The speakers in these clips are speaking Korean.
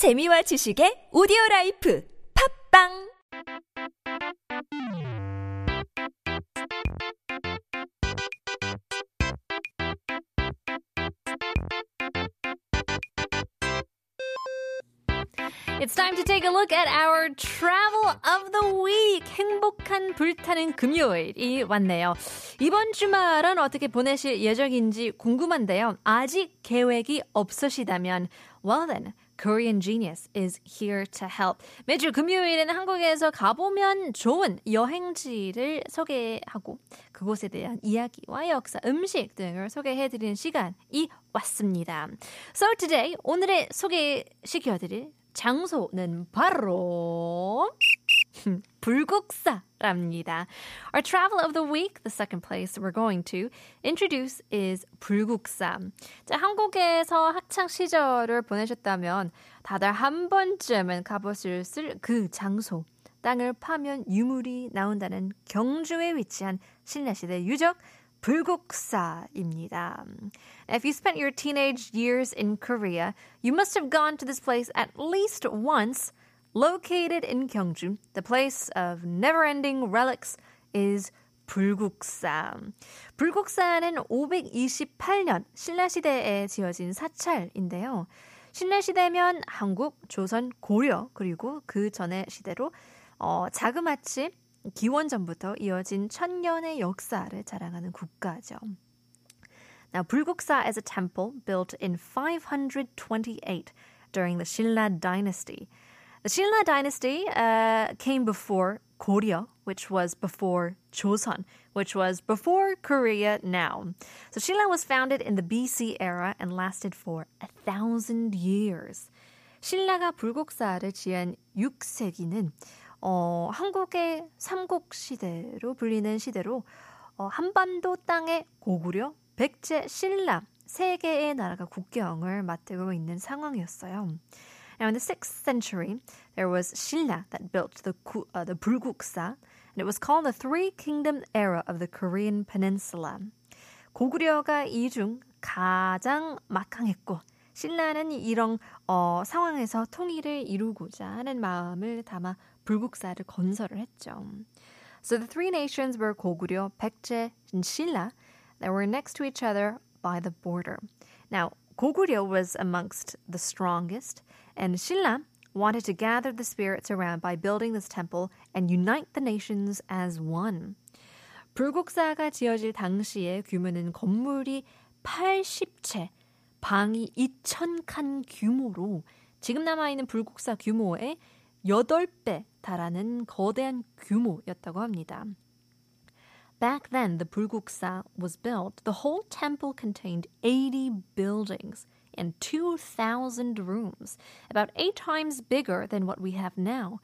재미와 지식의 오디오 라이프 팟빵 It's time to take a look at our travel of the week. 행복한 불타는 금요일이 왔네요. 이번 주말은 어떻게 보내실 예정인지 궁금한데요. 아직 계획이 없으시다면, well then, Korean Genius is here to help. 매주 금요일에는 한국에서 가보면 좋은 여행지를 소개하고 그곳에 대한 이야기와 역사, 음식 등을 소개해드리는 시간이 왔습니다. So today, 오늘의 소개시켜드릴 장소는 바로 불국사랍니다. Our travel of the week, the second place we're going to introduce is 불국사. 자, 한국에서 학창 시절을 보내셨다면 다들 한 번쯤은 가보실 그 장소. 땅을 파면 유물이 나온다는 경주에 위치한 신라시대 유적 불국사입니다. If you spent your teenage years in Korea, you must have gone to this place at least once. Located in Gyeongju, the place of never-ending relics is 불국사. 불국사는 528년 신라시대에 지어진 사찰인데요. 신라시대면 한국, 조선, 고려 그리고 그 전의 시대로 어, 자그마치 기원전부터 이어진 천년의 역사를 자랑하는 국가죠. Now, 불국사 is a temple built in 528 during the Silla dynasty. The Silla dynasty uh, came before Goryeo, which was before Joseon, which was before Korea now. So Silla was founded in the BC era and lasted for a thousand years. 신라가 불국사를 지은 6세기는 어, 한국의 삼국 시대로 불리는 시대로 어, 한반도 땅의 고구려, 백제, 신라 세 개의 나라가 국경을 맞대고 있는 상황이었어요. Now, in the 6th century, there was Shilla that built the, uh, the Bulguksa, and it was called the Three Kingdom Era of the Korean Peninsula. 고구려가 이 중 가장 막강했고, 신라는 이런 어, 상황에서 통일을 이루고자 하는 마음을 담아 불국사를 건설을 했죠. So the three nations were 고구려, 백제, and 신라 that were next to each other by the border. Now, 고구려 was amongst the strongest, and 신라 wanted to gather the spirits around by building this temple and unite the nations as one. 불국사가 지어질 당시의 규모는 건물이 80채, 방이 2,000칸 규모로 지금 남아있는 불국사 규모의 8배 달하는 거대한 규모였다고 합니다. Back then, the Bulguksa was built. The whole temple contained 80 buildings and 2,000 rooms, about eight times bigger than what we have now.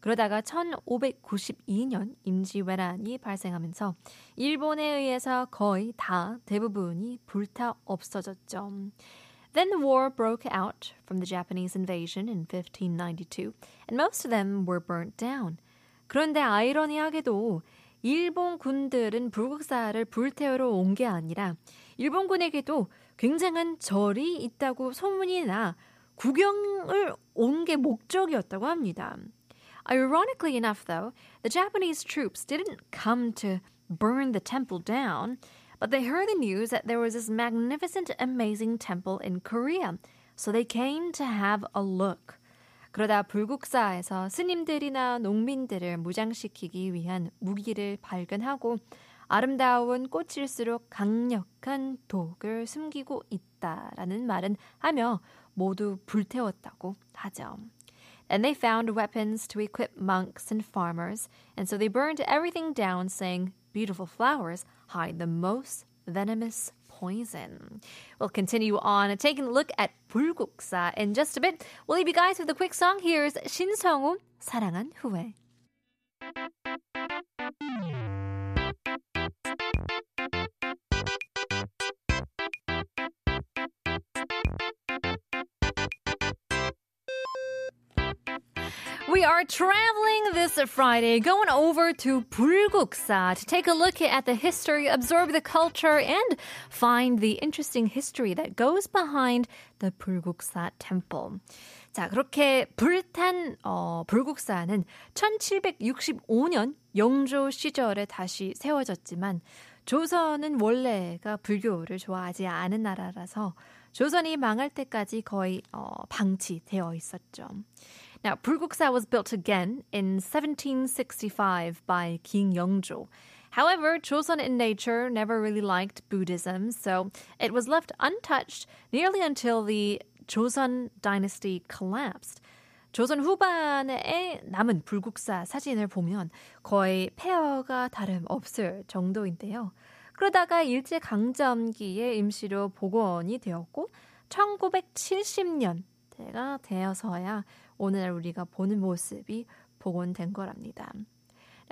그러다가 1592년 임시왜란이 발생하면서 일본에 의해서 거의 다 대부분이 불타 없어졌죠. Then the war broke out from the Japanese invasion in 1592, and most of them were burnt down. 그런데 아이러니하게도 일본 군들은 불국사를 불태우러 온 게 아니라 일본군에게도 굉장한 절이 있다고 소문이 나 구경을 온 게 목적이었다고 합니다. Ironically enough, though, the Japanese troops didn't come to burn the temple down, but they heard the news that there was this magnificent, amazing temple in Korea, so they came to have a look. 그러다 불국사에서 스님들이나 농민들을 무장시키기 위한 무기를 발견하고 아름다운 꽃일수록 강력한 독을 숨기고 있다라는 말은 하며 모두 불태웠다고 하죠. And they found weapons to equip monks and farmers, and so they burned everything down, saying, Beautiful flowers hide the most venomous poison. We'll continue on taking a look at 불국사 in just a bit. We'll leave you guys with a quick song. Here's 신성우, 사랑한 후회. We are traveling this Friday, going over to Bulguksa to take a look at the history, absorb the culture, and find the interesting history that goes behind the Bulguksa temple. 자, 그렇게 불탄 어, 불국사는 1765년 영조 시절에 다시 세워졌지만 조선은 원래가 불교를 좋아하지 않은 나라라서 조선이 망할 때까지 거의 어, 방치되어 있었죠. Now, 불국사 was built again in 1765 by King Yeongjo. However, Joseon in nature never really liked Buddhism, so it was left untouched nearly until the Joseon dynasty collapsed. 조선 후반에 남은 불국사 사진을 보면 거의 폐허가 다름없을 정도인데요. 그러다가 일제강점기에 임시로 복원이 되었고 1970년대가 되어서야 오늘 우리가 보는 모습이 복원된 거랍니다.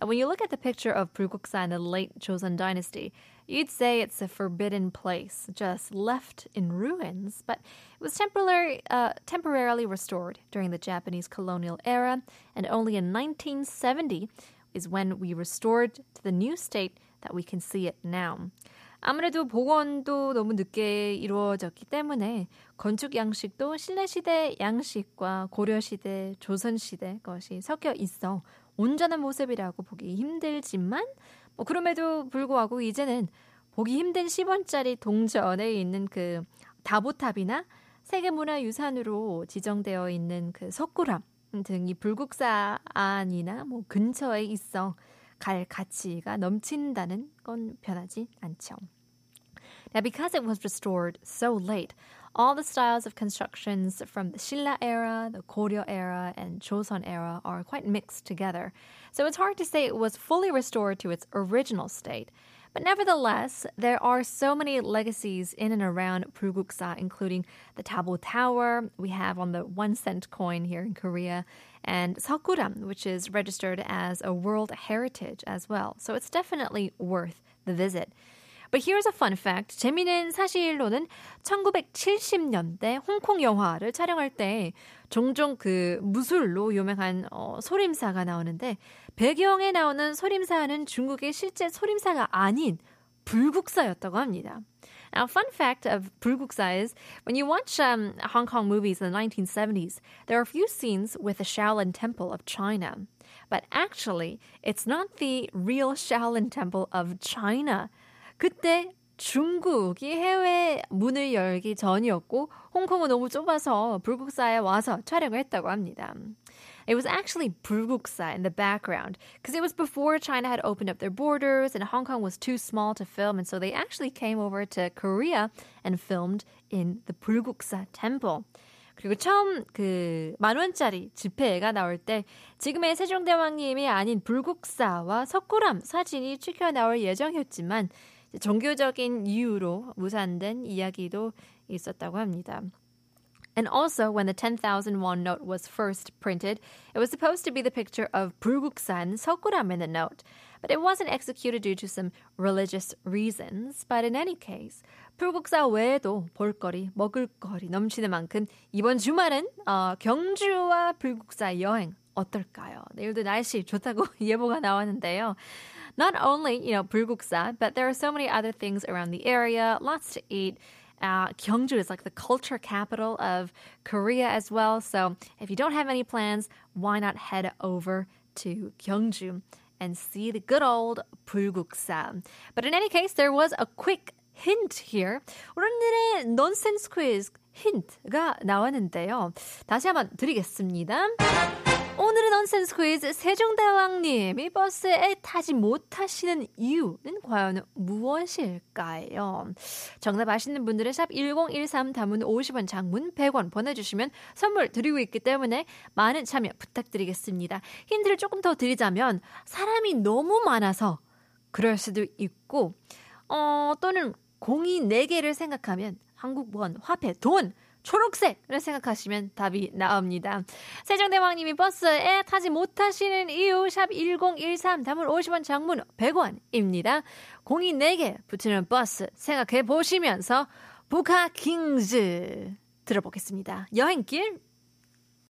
Now, when you look at the picture of Bulguksa in the late Joseon dynasty, you'd say it's a forbidden place, just left in ruins. But it was temporarily, uh, temporarily restored during the Japanese colonial era, and only in 1970 is when we restored to the new state that we can see it now. 아무래도 복원도 너무 늦게 이루어졌기 때문에 건축 양식도 신라시대 양식과 고려시대, 조선시대 것이 섞여 있어 온전한 모습이라고 보기 힘들지만 뭐 그럼에도 불구하고 이제는 보기 힘든 10원짜리 동전에 있는 그 다보탑이나 세계문화유산으로 지정되어 있는 그 석굴암 등이 불국사 안이나 뭐 근처에 있어 갈 가치가 넘친다는 건 변하지 않죠. Now, because it was restored so late, all the styles of constructions from the Shilla era, the Koryo era, and Joseon era are quite mixed together. So it's hard to say it was fully restored to its original state. But nevertheless, there are so many legacies in and around Pulguksa, including the Tabo Tower we have on the one cent coin here in Korea, and Sakuram, which is registered as a World Heritage as well. So it's definitely worth the visit. But here's a fun fact. 재미있는 사실로는 1970년대 홍콩 영화를 촬영할 때 종종 그 무술로 유명한 어, 소림사가 나오는데 배경에 나오는 소림사는 중국의 실제 소림사가 아닌 불국사였다고 합니다. Now, fun fact of 불국사 is when you watch um, Hong Kong movies in the 1970s, there are a few scenes with the Shaolin Temple of China. But actually, it's not the real Shaolin Temple of China. 그때 중국이 해외 문을 열기 전이었고 홍콩은 너무 좁아서 불국사에 와서 촬영을 했다고 합니다. It was actually 불국사 in the background because it was before China had opened up their borders and Hong Kong was too small to film and so they actually came over to Korea and filmed in the 불국사 temple. 그리고 처음 그 만원짜리 지폐가 나올 때 지금의 세종대왕님이 아닌 불국사와 석굴암 사진이 찍혀 나올 예정이었지만 종교적인 이유로 무산된 이야기도 있었다고 합니다. And also, when the 10,000 won note was first printed, it was supposed to be the picture of Burguksan Sokuram in the note, but it wasn't executed due to some religious reasons. But in any case, 불국사 외에도 볼거리, 먹을거리 넘치는 만큼 이번 주말은 어, 경주와 불국사 여행 어떨까요? 내일도 날씨 좋다고 예보가 나왔는데요. Not only, you know, 불국사, but there are so many other things around the area, lots to eat. Uh, Gyeongju is like the culture capital of Korea as well. So if you don't have any plans, why not head over to Gyeongju and see the good old 불국사? But in any case, there was a quick hint here. 오늘의 nonsense quiz 힌트가 나왔는데요. 다시 한번 드리겠습니다. 오늘의 넌센스 퀴즈 세종대왕님이 버스에 타지 못하시는 이유는 과연 무엇일까요? 정답 아시는 분들은 샵 1013 담은 50원 장문 100원 보내주시면 선물 드리고 있기 때문에 많은 참여 부탁드리겠습니다. 힌트를 조금 더 드리자면 사람이 너무 많아서 그럴 수도 있고 어, 또는 공이 4개를 생각하면 한국원, 화폐, 돈 초록색을 생각하시면 답이 나옵니다. 세종대왕님이 버스에 타지 못하시는 이유 샵 1013 담을 50원 장문 100원입니다. 공이 4개 붙이는 버스 생각해 보시면서 부카 킹즈 들어보겠습니다. 여행길